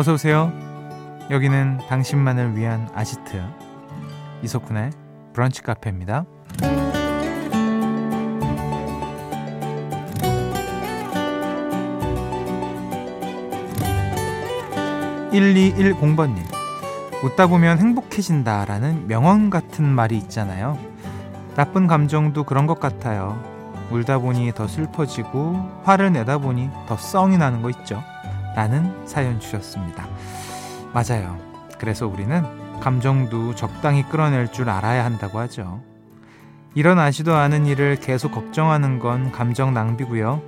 어서 오세요. 여기는 당신만을 위한 아지트 이석훈의 브런치 카페입니다. 1210번님. 웃다 보면 행복해진다라는 명언 같은 말이 있잖아요. 나쁜 감정도 그런 것 같아요. 울다 보니 더 슬퍼지고 화를 내다 보니 더 썽이 나는 거 있죠. 라는 사연 주셨습니다. 맞아요. 그래서 우리는 감정도 적당히 끌어낼 줄 알아야 한다고 하죠. 일어나지도 않은 일을 계속 걱정하는 건 감정 낭비고요.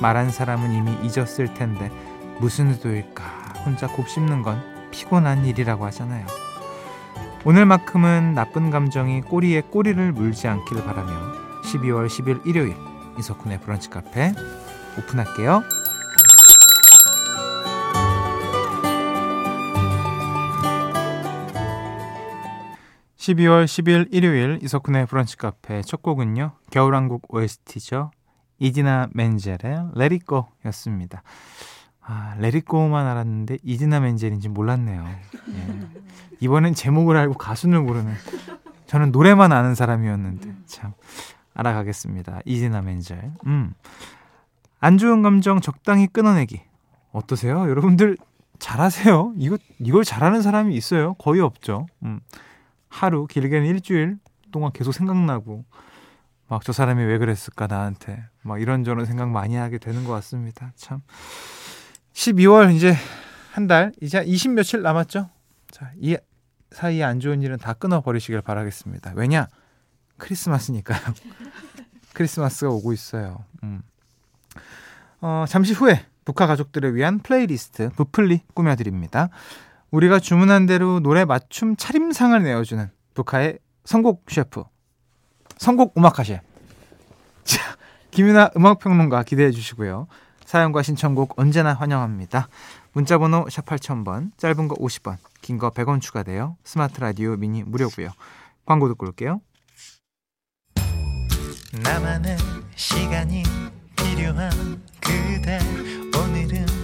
말한 사람은 이미 잊었을 텐데 무슨 의도일까 혼자 곱씹는 건 피곤한 일이라고 하잖아요. 오늘만큼은 나쁜 감정이 꼬리에 꼬리를 물지 않기를 바라며 12월 10일 일요일 이석훈의 브런치 카페 오픈할게요. 12월 10일 일요일 이석훈의 브런치 카페 첫 곡은요. 겨울왕국 OST죠. 이디나 멘젤의 Let It Go 였습니다. 아, Let It Go만 알았는데 이디나 멘젤인지 몰랐네요. 예. 이번엔 제목을 알고 가수를 모르는 저는 노래만 아는 사람이었는데 참 알아가겠습니다. 이디나 멘젤. 음. 안 좋은 감정 적당히 끊어내기. 어떠세요? 여러분들 잘하세요? 이거 이걸 잘하는 사람이 있어요? 거의 없죠. 음. 하루 길게는 일주일 동안 계속 생각나고 막 저 사람이 왜 그랬을까 나한테 막 이런저런 생각 많이 하게 되는 것 같습니다. 참 12월 이제 한 달 이제 20 며칠 남았죠. 자, 이 사이에 안 좋은 일은 다 끊어 버리시길 바라겠습니다. 왜냐? 크리스마스니까요. 크리스마스가 오고 있어요. 음. 어, 잠시 후에 브카 가족들을 위한 플레이리스트 브플리 꾸며드립니다. 우리가 주문한 대로 노래 맞춤 차림상을 내어주는 브카의 선곡 셰프 선곡 음악하셰 자 김윤하 음악평론가 기대해 주시고요. 사연과 신청곡 언제나 환영합니다. 문자번호 샵 8000번 짧은 거 50원 긴 거 100원 추가돼요 스마트 라디오 미니 무료고요. 광고 듣고 올게요. 나만의 시간이 필요한 그대. 오늘은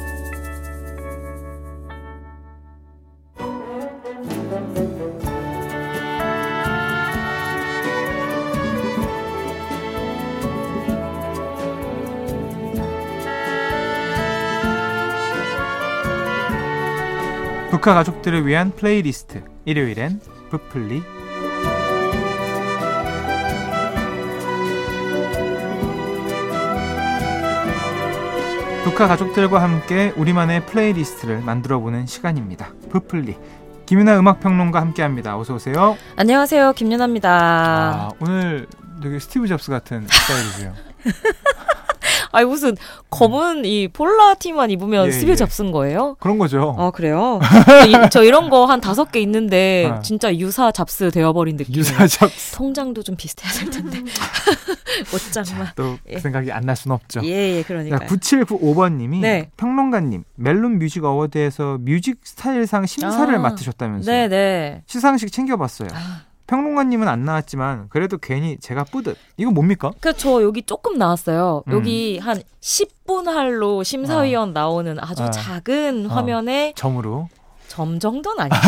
브카 가족들을 위한 플레이리스트 일요일엔 브플리 브카 가족들과 함께 우리만의 플레이리스트를 만들어보는 시간입니다. 브플리 김윤하 음악평론가 함께합니다. 어서 오세요. 안녕하세요, 김윤하입니다. 아, 오늘 되게 스티브 잡스 같은 스타일이세요. 아니 무슨 검은 이 폴라 티만 입으면 예, 스티브 예. 잡스인 거예요? 그런 거죠. 아 그래요? 저, 이런 거 한 다섯 개 있는데 아. 진짜 유사 잡스 되어버린 느낌. 유사 잡스. 통장도 좀 비슷해야 될 텐데. 옷장만. 또그 예. 생각이 안 날 수는 없죠. 예, 예 그러니까. 9795번님이 네. 평론가님 멜론 뮤직 어워드에서 뮤직 스타일상 심사를 아. 맡으셨다면서요. 네, 네. 시상식 챙겨봤어요. 아. 평론가님은 안 나왔지만 그래도 괜히 제가 뿌듯. 이거 뭡니까? 그저 여기 조금 나왔어요. 음. 여기 한 10분 할로 심사위원 어. 나오는 아주 어. 작은 어. 화면에 점으로 점 정도는 아니죠.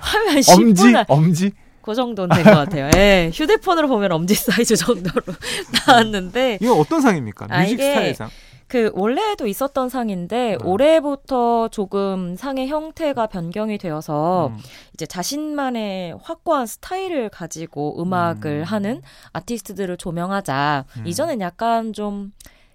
화면 10분 엄지 할. 엄지 그 정도는 된 것 같아요. 예. 휴대폰으로 보면 엄지 사이즈 정도로 나왔는데. 이거 어떤 상입니까? 뮤직 아, 스타일상? 그 원래도 있었던 상인데 음. 올해부터 조금 상의 형태가 변경이 되어서 음. 이제 자신만의 확고한 스타일을 가지고 음악을 음. 하는 아티스트들을 조명하자. 음. 이전엔 약간 좀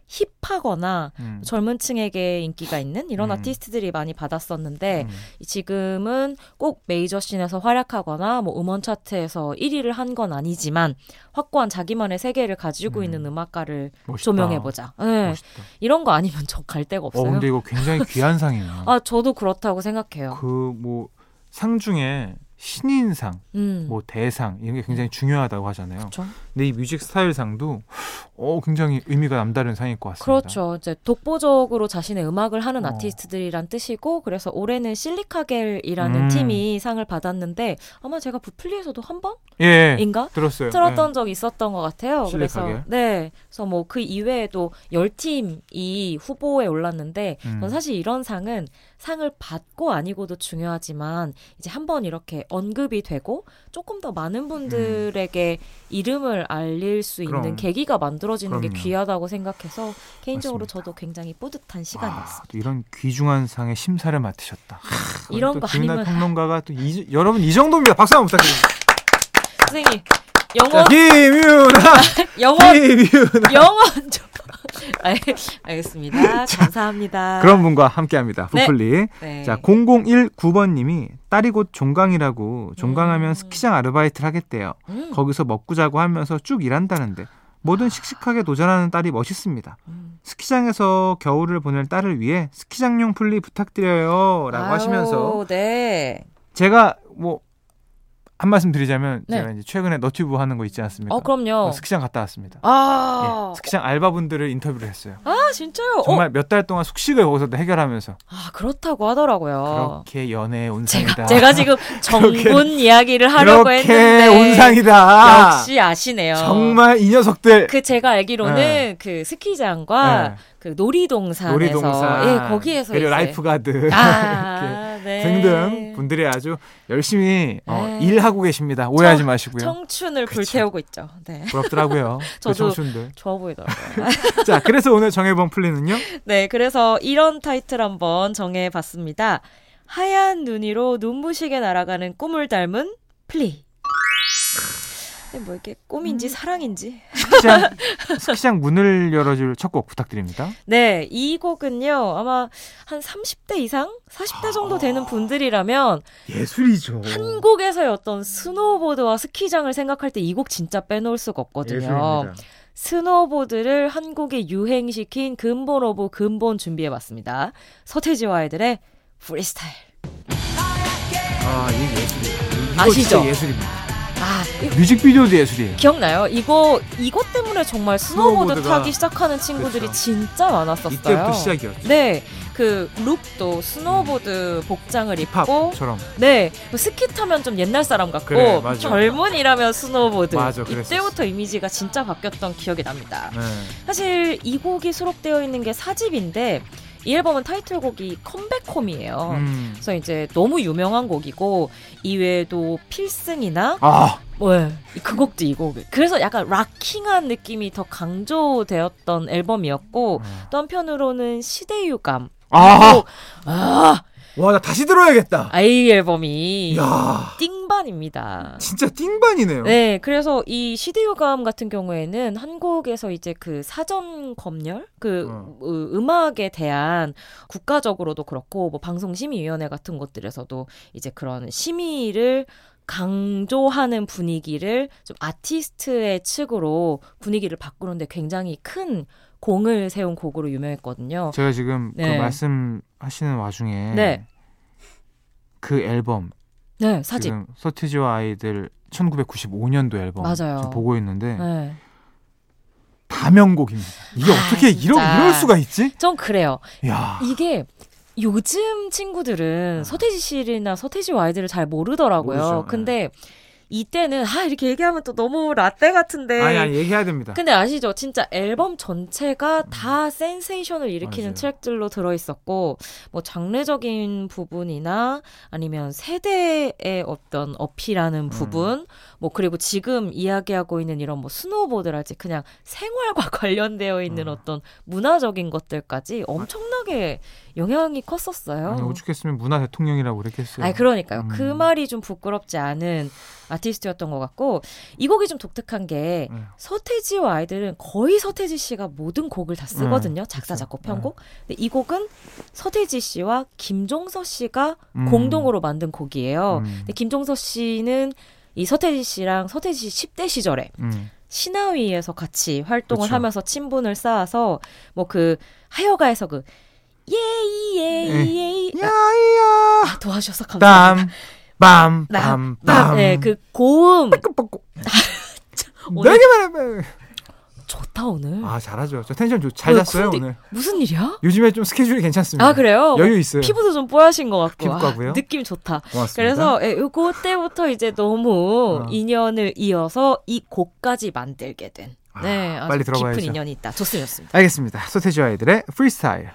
힙하거나 음. 젊은 층에게 인기가 있는 이런 음. 아티스트들이 많이 받았었는데 음. 지금은 꼭 메이저 씬에서 활약하거나 뭐 음원 차트에서 1위를 한 건 아니지만 확고한 자기만의 세계를 가지고 음. 있는 음악가를 조명해 보자. 네. 이런 거 아니면 저 갈 데가 어, 없어요. 어, 근데 이거 굉장히 귀한 상이에요. 아, 저도 그렇다고 생각해요. 그 뭐 상 중에 신인상, 음. 뭐 대상 이런 게 굉장히 중요하다고 하잖아요. 그렇죠. 근데 이 뮤직 스타일상도 어 굉장히 의미가 남다른 상일 것 같습니다. 그렇죠. 이제 독보적으로 자신의 음악을 하는 어. 아티스트들이란 뜻이고 그래서 올해는 실리카겔이라는 음. 팀이 상을 받았는데 아마 제가 부플리에서도 한 예, 번인가 들었어요. 틀었던 적이 있었던 것 같아요. 그래서 실리카겔? 네, 그래서 뭐 그 이외에도 열 팀이 후보에 올랐는데 예. 음. 전 사실 이런 상은 상을 받고 아니고도 중요하지만 이제 한 번 이렇게 언급이 되고 조금 더 많은 분들에게 이름을 알릴 수 있는 음. 그럼. 계기가 만들어 지는 게 그럼요. 귀하다고 생각해서 개인적으로 맞습니다. 저도 굉장히 뿌듯한 아, 시간이었습니다. 또 이런 귀중한 상의 심사를 맡으셨다. 하, 이런 또거 아니면- 평론가가 또 이, 여러분 이 정도입니다. 박수 한번 부탁드립니다. 선생님 자, 영원 김윤아, 영원 김윤아. 영원 좀 알, 알겠습니다. 감사합니다. 그런 분과 함께합니다. 네. 부플리. 네. 자, 0019번님이 딸이 곧 종강이라고 종강하면 음. 스키장 아르바이트를 하겠대요. 음, 거기서 먹고 자고 하면서 쭉 일한다는데 뭐든 씩씩하게 도전하는 딸이 멋있습니다. 음. 스키장에서 겨울을 보낼 딸을 위해 스키장용 플리 부탁드려요라고 아유, 하시면서 네. 제가 뭐 한 말씀 드리자면 네. 제가 이제 최근에 너튜브 하는 거 있지 않습니까? 어 그럼요. 어, 스키장 갔다 왔습니다. 아, 예, 스키장 알바분들을 인터뷰를 했어요. 아 진짜요? 정말 어? 몇달 동안 숙식을 거기서 해결하면서 아 그렇다고 하더라고요. 그렇게 연애의 온상이다. 제가 제가 지금 정군 이야기를 하려고 그렇게 했는데 온상이다. 역시 아시네요. 정말 이 녀석들. 그 제가 알기로는 네. 그 스키장과 네. 그 놀이동산에서 놀이동산, 예 거기에서 그리고 이제- life guard 이렇게 아, 네. 등등 분들이 아주 열심히 어, 네. 일하고 계십니다. 오해하지 마시고요. 청춘을 그쵸. 불태우고 있죠. 네. 부럽더라고요. 그 저도- 청춘들. 좋아 보이더라고요. 자, 그래서 오늘 정해본 플리는요. 네, 그래서 이런 타이틀 한번 정해봤습니다. 하얀 눈 위로 눈부시게 날아가는 꿈을 닮은 플리. 뭐 이게 꿈인지 음. 사랑인지. 스키장, 스키장 문을 열어줄 첫 곡 부탁드립니다. 네, 이 곡은요, 아마 한 30대 이상? 40대 정도 아. 되는 분들이라면 예술이죠. 한국에서의 어떤 스노보드와 스키장을 생각할 때 이 곡 진짜 빼놓을 수가 없거든요. 예술입니다. 스노보드를 한국에 유행시킨 근본 of 근본 준비해봤습니다. 서태지와 아이들의 프리스타일. 아, 이게 예술이에요. 이거 아시죠? 예술입니다. 아, 뮤직비디오도 예술이에요. 기억나요? 이거 이것 때문에 정말 스노보드 스노보드가- 타기 시작하는 친구들이 그렇죠. 진짜 많았었어요. 이때부터 시작이었죠. 네, 그 룩도 스노보드 복장을 입고. 네, 뭐 스키 타면 좀 옛날 사람 같고 그래. 젊은이라면 스노보드. 맞아. 이때부터 이미지가 진짜 바뀌었던 기억이 납니다. 네. 사실 이 곡이 수록되어 있는 게 4집인데 이 앨범은 타이틀곡이 컴백홈이에요. 음. 그래서 이제 너무 유명한 곡이고 이외에도 필승이나 아, 네, 그 곡도 이 곡. 그래서 약간 락킹한 느낌이 더 강조되었던 앨범이었고 또 한편으로는 시대유감. 아, 그리고 아, 와, 나 다시 들어야겠다. 아이 앨범이 야, 띵반입니다. 진짜 띵반이네요. 네, 그래서 이 시대유감 같은 경우에는 한국에서 이제 그 사전 검열, 그 어. 어, 음악에 대한 국가적으로도 그렇고 뭐 방송 심의 위원회 같은 곳들에서도 이제 그런 심의를 강조하는 분위기를 좀 아티스트의 측으로 분위기를 바꾸는데 굉장히 큰 공을 세운 곡으로 유명했거든요. 제가 지금 네. 그 말씀 하시는 와중에 네. 그 앨범 네, 사집. 지금 서티지와 아이들 1995년도 앨범 맞아요. 보고 있는데 네. 다 명곡입니다. 이게 아, 어떻게 진짜. 이럴 수가 있지? 좀 그래요. 야, 이게 요즘 친구들은 아. 서태지 씨나 서태지 아이들을 잘 모르더라고요. 모르죠. 근데 이때는 아 이렇게 얘기하면 또 너무 라떼 같은데. 아니 아니 얘기해야 됩니다. 근데 아시죠? 진짜 앨범 전체가 다 센세이션을 일으키는 맞아요. 트랙들로 들어 있었고 뭐 장르적인 부분이나 아니면 세대의 어떤 어필하는 음. 부분 뭐 그리고 지금 이야기하고 있는 이런 뭐 스노보드랄지 그냥 생활과 관련되어 있는 음. 어떤 문화적인 것들까지 엄청나게 영향이 컸었어요. 아니 오죽했으면 문화 대통령이라고 그랬겠어요. 아니 그러니까요. 음. 그 말이 좀 부끄럽지 않은 아티스트였던 것 같고 이 곡이 좀 독특한 게 네. 서태지와 아이들은 거의 서태지 씨가 모든 곡을 다 쓰거든요. 작사, 그쵸. 작곡, 편곡. 근데 이 곡은 서태지 씨와 김종서 씨가 음. 공동으로 만든 곡이에요. 음. 근데 김종서 씨는 이 서태지 씨랑 서태지 씨 10대 시절에 음. 신하위에서 같이 활동을 그쵸. 하면서 친분을 쌓아서 뭐 그 하여가에서 그 예이 예이 예이 야야 아, 도와주셔서 감사합니다. 땀 빰, 빰, 빰. 네, 그 고음. 내게 말해. 좋다 오늘. 아, 잘하죠. 저 텐션 좋, 잘 왜, 잤어요, 근데 오늘. 무슨 일이야? 요즘에 좀 스케줄이 괜찮습니다. 아 그래요? 여유 있어요. 피부도 좀 뽀얗신 것 같고. 피부과고요? 아, 느낌 좋다. 고맙습니다. 그래서 예, 요거 때부터 이제 너무 어. 인연을 이어서 이 곡까지 만들게 된. 아, 네, 빨리 깊은 들어봐야죠. 인연이 있다. 좋습니다. 알겠습니다. 서태지와 아이들의 프리스타일.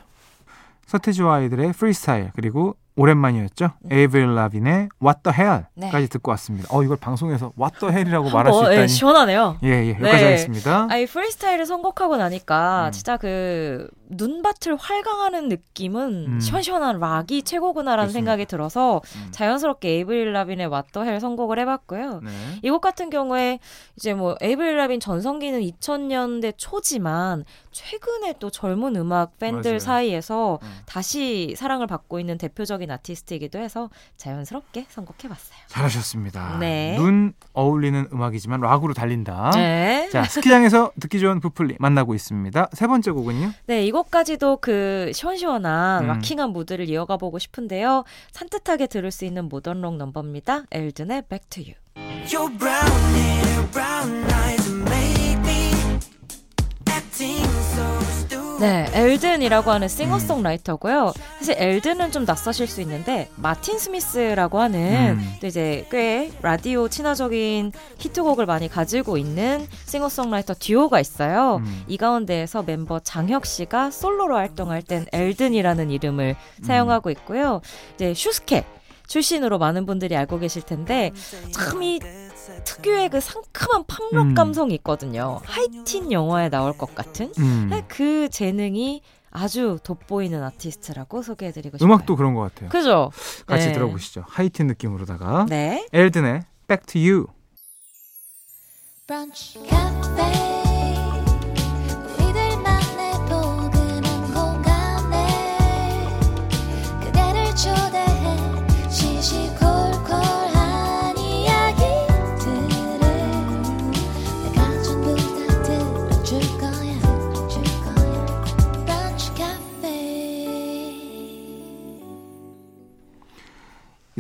서태지와 아이들의 프리스타일 그리고 오랜만이었죠. 에이브릴 라빈의 What the Hell까지 네. 듣고 왔습니다. 어 이걸 방송에서 What the Hell이라고 말할 수 어, 있다니. 예, 시원하네요. 예, 예. 여기까지 네. 하겠습니다. 아이 프리스타일을 선곡하고 나니까 음. 진짜 그 눈밭을 활강하는 느낌은 음. 시원시원한 락이 최고구나라는 좋습니다. 생각이 들어서 음. 자연스럽게 에이브릴 라빈의 What the Hell 선곡을 해봤고요. 네. 이곡 같은 경우에 이제 뭐 에이브릴 라빈 전성기는 2000년대 초지만 최근에 또 젊은 음악 팬들 맞아요. 사이에서 음. 다시 사랑을 받고 있는 대표적인 아티스트이기도 해서 자연스럽게 선곡해봤어요. 잘하셨습니다. 네. 눈 어울리는 음악이지만 락으로 달린다. 네. 자, 스키장에서 듣기 좋은 브플리 만나고 있습니다. 세 번째 곡은요? 네, 이곡 까지도 그 시원시원한 음. rocking한 무드를 이어가 보고 싶은데요. 산뜻하게 들을 수 있는 모던록 넘버입니다. 엘든의 Back to You. 네, 엘든이라고 하는 싱어송라이터고요. 사실 엘든은 좀 낯서실 수 있는데 마틴 스미스라고 하는 음. 또 이제 꽤 라디오 친화적인 히트곡을 많이 가지고 있는 싱어송라이터 듀오가 있어요. 음. 이 가운데에서 멤버 장혁 씨가 솔로로 활동할 땐 엘든이라는 이름을 사용하고 있고요. 이제 슈스케 출신으로 많은 분들이 알고 계실 텐데 참 이 특유의 그 상큼한 팝록 음. 감성이 있거든요. 하이틴 영화에 나올 것 같은 음. 그 재능이 아주 돋보이는 아티스트라고 소개해드리고 싶어요. 음악도 그런 것 같아요. 그죠? 같이 네. 들어보시죠. 하이틴 느낌으로다가 네. 엘든의 Back to You. 브런치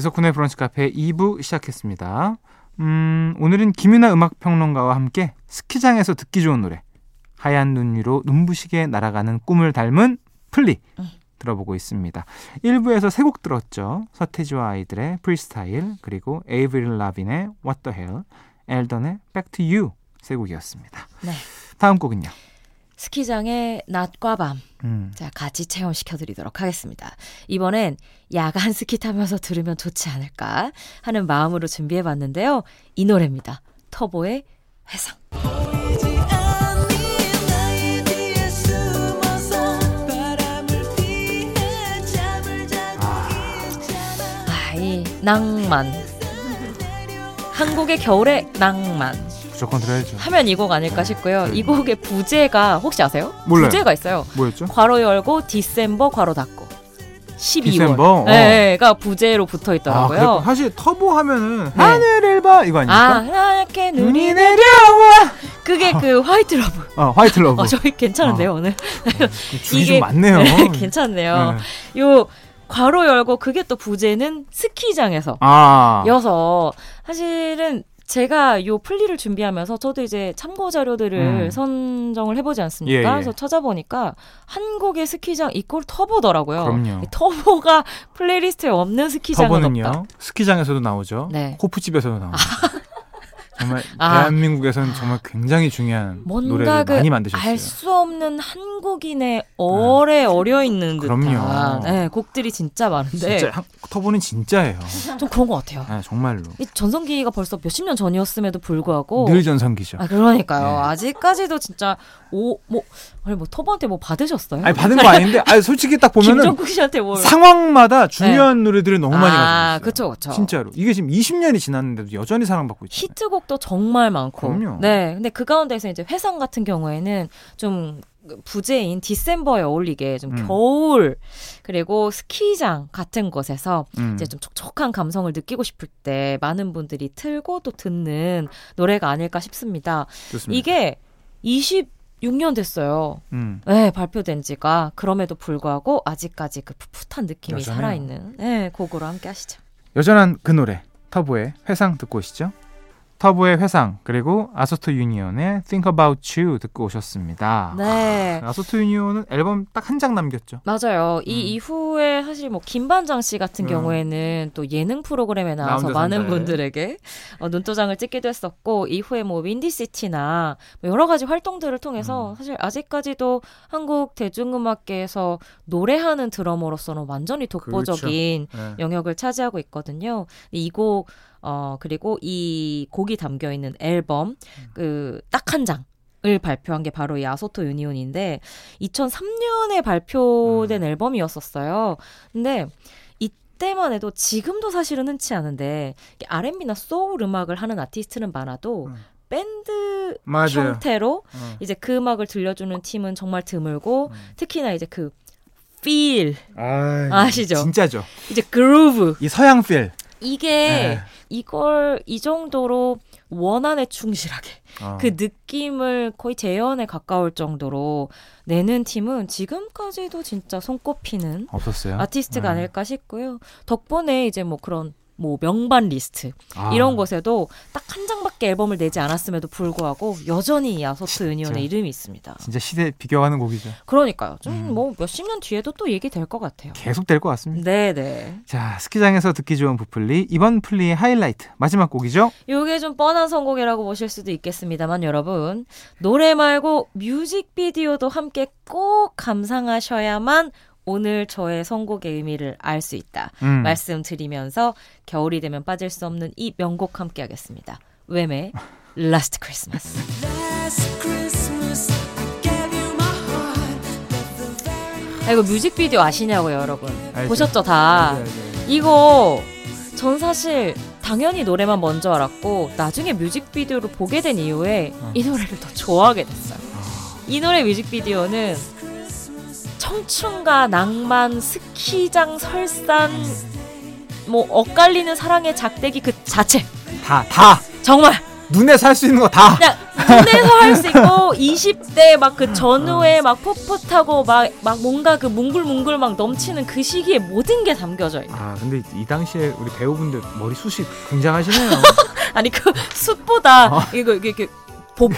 이석훈의 브런치 카페 2부 시작했습니다. 음, 오늘은 김윤하 음악평론가와 함께 스키장에서 듣기 좋은 노래 하얀 눈 위로 눈부시게 날아가는 꿈을 닮은 플리 들어보고 있습니다. 1부에서 세 곡 들었죠. 서태지와 아이들의 프리스타일 그리고 에이브릴 라빈의 What the Hell 엘든의 Back to You 세 곡이었습니다. 네. 다음 곡은요. 스키장의 낮과 밤. 음, 자, 같이 체험시켜 드리도록 하겠습니다. 이번엔 야간 스키 타면서 들으면 좋지 않을까 하는 마음으로 준비해 봤는데요. 이 노래입니다. 터보의 회상. 아, 이 낭만. 한국의 겨울의 낭만. 무조건 들어야죠. 하면 이 곡 아닐까 싶고요. 이 곡의 부제가 혹시 아세요? 몰라요. 부제가 있어요. 뭐였죠? 괄호 열고 디셈버 괄호 닫고 12월. December? 어. 네,가 부제로 붙어 아, 있더라고요. 그랬구나. 사실 터보 하면은 네. 하늘을 봐 이거 아닙니까? 아, 하얗게 눈이 눈이 내려. 내려와. 그게 그 White Love. 어, White Love. 어, 저희 괜찮은데요, 오늘. 줄이 이게- 좀 많네요. 괜찮네요. 네. 요 괄호 열고 그게 또 부제는 스키장에서 아. 여서 사실은 제가 요 플리를 준비하면서 저도 이제 참고 자료들을 음. 선정을 해보지 않습니까? 예, 예. 그래서 찾아보니까 한국의 스키장 equal 터보더라고요. 그럼요. 이 터보가 플레이리스트에 없는 스키장은 터보는요. 없다. 스키장에서도 나오죠. 네. 호프집에서도 나오죠. 정말 아. 대한민국에서는 정말 굉장히 중요한 뭔가 노래를 그 많이 만드셨어요. 알수 없는 한국인의 얼에 어려 있는 듯한 그럼요. 네, 곡들이 진짜 많은데 진짜 한- 터보는 진짜예요. 좀 그런 것 같아요. 네, 정말로. 이 전성기가 벌써 몇십 년 전이었음에도 불구하고 늘 전성기죠. 아 그러니까요. 네. 아직까지도 진짜 오뭐 아니 뭐 터보한테 뭐 받으셨어요? 아니 받은 거 아닌데, 아니 솔직히 딱 보면은 김정국 씨한테 뭘? 상황마다 중요한 노래들을 너무 많이 가지고 있어요. 아, 그쵸, 그쵸. 진짜로 이게 지금 20년이 지났는데도 여전히 사랑받고 있죠. 히트곡도 정말 많고. 그럼요. 네. 근데 그 가운데서 이제 회상 같은 경우에는 좀 부제인 디셈버에 어울리게 좀 음. 겨울 그리고 스키장 같은 곳에서 음. 이제 좀 촉촉한 감성을 느끼고 싶을 때 많은 분들이 틀고 또 듣는 노래가 아닐까 싶습니다. 좋습니다. 이게 26년 됐어요. 음. 네, 발표된 지가 그럼에도 불구하고 아직까지 그 풋풋한 느낌이 여전해요. 살아있는 네, 곡으로 함께 하시죠. 여전한 그 노래 터보의 회상 듣고 오시죠. 터보의 회상 그리고 아소토 유니온의 Think About You 듣고 오셨습니다. 네. 아 소토 유니온은 앨범 딱 한 장 남겼죠. 맞아요. 이 음. 이후에 사실 뭐 김반장 씨 같은 음. 경우에는 또 예능 프로그램에 나와서 많은 산다에. 분들에게 어, 눈도장을 찍기도 했었고 이후에 뭐 윈디시티나 뭐 여러 가지 활동들을 통해서 음. 사실 아직까지도 한국 대중음악계에서 노래하는 드러머로서는 완전히 독보적인 네. 영역을 차지하고 있거든요. 이 곡, 어, 그리고 이 곡이 담겨 있는 앨범, 그, 딱 한 장 을 발표한 게 바로 이 아소토 유니온인데, 2003년에 발표된 앨범이었었어요. 근데, 이때만 해도 지금도 사실은 흔치 않은데, R&B나 소울 음악을 하는 아티스트는 많아도, 음. 밴드 맞아요. 형태로 어. 이제 그 음악을 들려주는 팀은 정말 드물고, 음. 특히나 이제 그, feel, 아, 아시죠? 진짜죠. 이제 그루브, 이 서양 필. 이게 네. 이걸 이 정도로 원한에 충실하게 어. 그 느낌을 거의 재현에 가까울 정도로 내는 팀은 지금까지도 진짜 손꼽히는 없었어요. 아티스트가 네. 아닐까 싶고요. 덕분에 이제 뭐 그런 뭐 명반 리스트 아. 이런 곳에도 딱 한 장밖에 앨범을 내지 않았음에도 불구하고 여전히 진짜. 유니온의 이름이 있습니다. 진짜 시대 비교하는 곡이죠. 그러니까요. 좀 음. 뭐 몇십 년 뒤에도 또 얘기 될 것 같아요. 계속 될 것 같습니다. 네네. 자, 스키장에서 듣기 좋은 브플리 이번 플리의 하이라이트 마지막 곡이죠. 요게 좀 뻔한 선곡이라고 보실 수도 있겠습니다만 여러분 노래 말고 뮤직비디오도 함께 꼭 감상하셔야만 오늘 저의 선곡의 의미를 알 수 있다 음. 말씀드리면서 겨울이 되면 빠질 수 없는 이 명곡 함께 하겠습니다. 웸의 Last Christmas. 아, 이거 뮤직비디오 아시냐고요, 여러분? 알죠. 보셨죠, 다? 네, 네. 이거 전 사실 당연히 노래만 먼저 알았고 나중에 뮤직비디오를 보게 된 이후에 어. 이 노래를 더 좋아하게 됐어요. 아. 이 노래 뮤직비디오는 청춘과 낭만, 스키장 설산, 뭐 엇갈리는 사랑의 작대기 그 자체 다, 다 정말 눈에 살수 있는 거 다. 그냥 눈에서 할 수 있고 20대 막 그 전후에 막 풋풋하고 막 막 뭔가 그 뭉글뭉글 막 넘치는 그 시기에 모든 게 담겨져 있는. 아, 근데 이 당시에 우리 배우분들 머리 숱이 굉장하시네요. 아니 그 숫보다 어. 이거 이게 이게 보,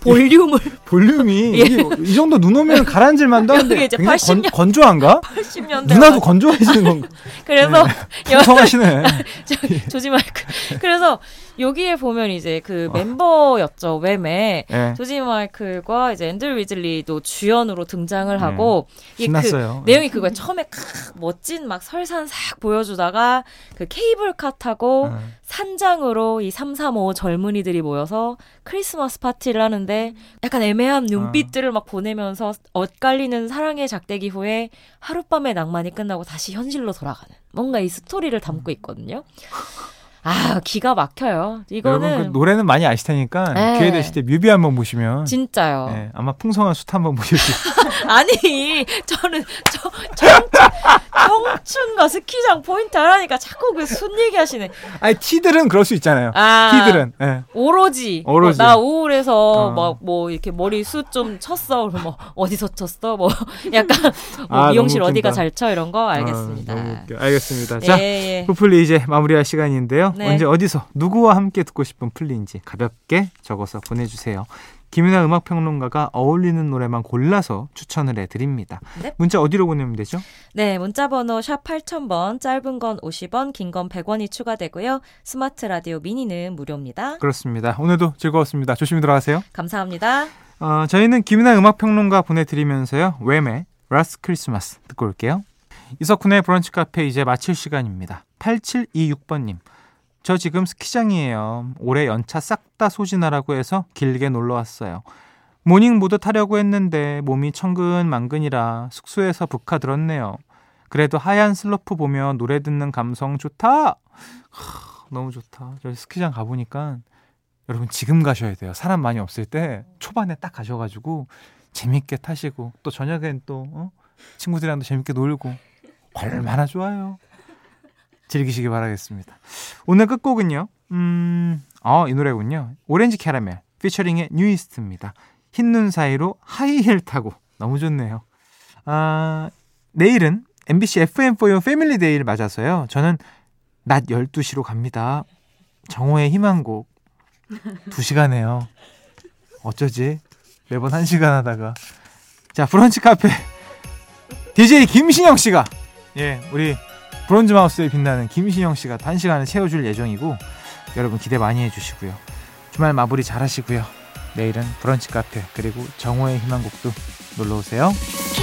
볼륨을 볼륨이 예. 이게 이 정도 눈 오면 가라앉을 만도 한데 굉장히 80년 건, 조한가 80년대 누나도 건조해지는 건가? 그래서 여, 풍성하시네. 저기 조지 마이클 그래서 여기에 보면 이제 그 멤버였죠 웸에 예. 조지 마이클과 이제 앤드류 위즐리도 주연으로 등장을 하고 이게 그 신났어요. 내용이 그거야 처음에 칵 멋진 막 설산 싹 보여주다가 그 케이블카 타고 어. 산장으로 이 3, 3, 5 젊은이들이 모여서 크리스마스 파티를 하는데 약간 애매한 눈빛들을 막 보내면서 엇갈리는 사랑의 작대기 후에 하룻밤의 낭만이 끝나고 다시 현실로 돌아가는 뭔가 이 스토리를 담고 있거든요. 아 기가 막혀요. 여러분 그 이거는 노래는 많이 아실 테니까 네. 기회 되실 때 뮤비 한번 보시면 진짜요. 예, 아마 풍성한 숯 한번 보실 수. 아니 저는 저 청춘, 청춘과 스키장 포인트 하라니까 자꾸 그 순 얘기하시네. 아니 티들은 그럴 수 있잖아요. 아 티들은 예. 오로지, 오로지. 뭐, 나 우울해서 어. 막뭐 이렇게 머리 숱좀 쳤어. 그럼 뭐 어디서 쳤어? 뭐 약간 뭐 아, 미용실 어디가. 잘 쳐 이런 거 알겠습니다. 아. 알겠습니다. 예, 자, 예. 부플리 이제 마무리할 시간인데요. 네. 언제 어디서 누구와 함께 듣고 싶은 플리인지 가볍게 적어서 보내주세요. 김윤아 음악평론가가 어울리는 노래만 골라서 추천을 해드립니다. 네. 문자 어디로 보내면 되죠? 네, 문자 번호 샵 8000번, 짧은 건 50원, 긴 건 100원이 추가되고요. 스마트 라디오 미니는 무료입니다. 그렇습니다. 오늘도 즐거웠습니다. 조심히 들어가세요. 감사합니다. 어, 저희는 김윤하 음악평론가 보내드리면서요. Wham의 Last Christmas 듣고 올게요. 이석훈의 브런치 카페 이제 마칠 시간입니다. 8726번님. 저 지금 스키장이에요. 올해 연차 싹 다 소진하라고 해서 길게 놀러 왔어요. 모닝보드 타려고 했는데 몸이 천근만근이라 숙소에서 브카 들었네요. 그래도 하얀 슬로프 보며 노래 듣는 감성 좋다. 하, 너무 좋다. 저 스키장 가보니까 여러분 지금 가셔야 돼요. 사람 많이 없을 때 초반에 딱 가셔가지고 재밌게 타시고 또 저녁엔 또 어? 친구들이랑도 재밌게 놀고 얼마나 좋아요. 즐기시기 바라겠습니다. 오늘 끝곡은요. 음, 어, 이 노래군요. 오렌지 캐러멜 피처링의 뉴이스트입니다. 흰 눈 사이로 하이힐 타고 너무 좋네요. 아, 내일은 MBC FM4U 패밀리 데이를 맞아서요. 저는 낮 12시로 갑니다. 정호의 희망곡 두 시간 해요. 어쩌지? 매번 한 시간 하다가 자 브런치 카페 DJ 김신영 씨가 예 우리 브론즈 마우스에 빛나는 김신영 씨가 한 시간을 채워줄 예정이고 여러분 기대 많이 해주시고요. 주말 마무리 잘 하시고요. 내일은 브런치 카페 그리고 정호의 희망곡도 놀러 오세요.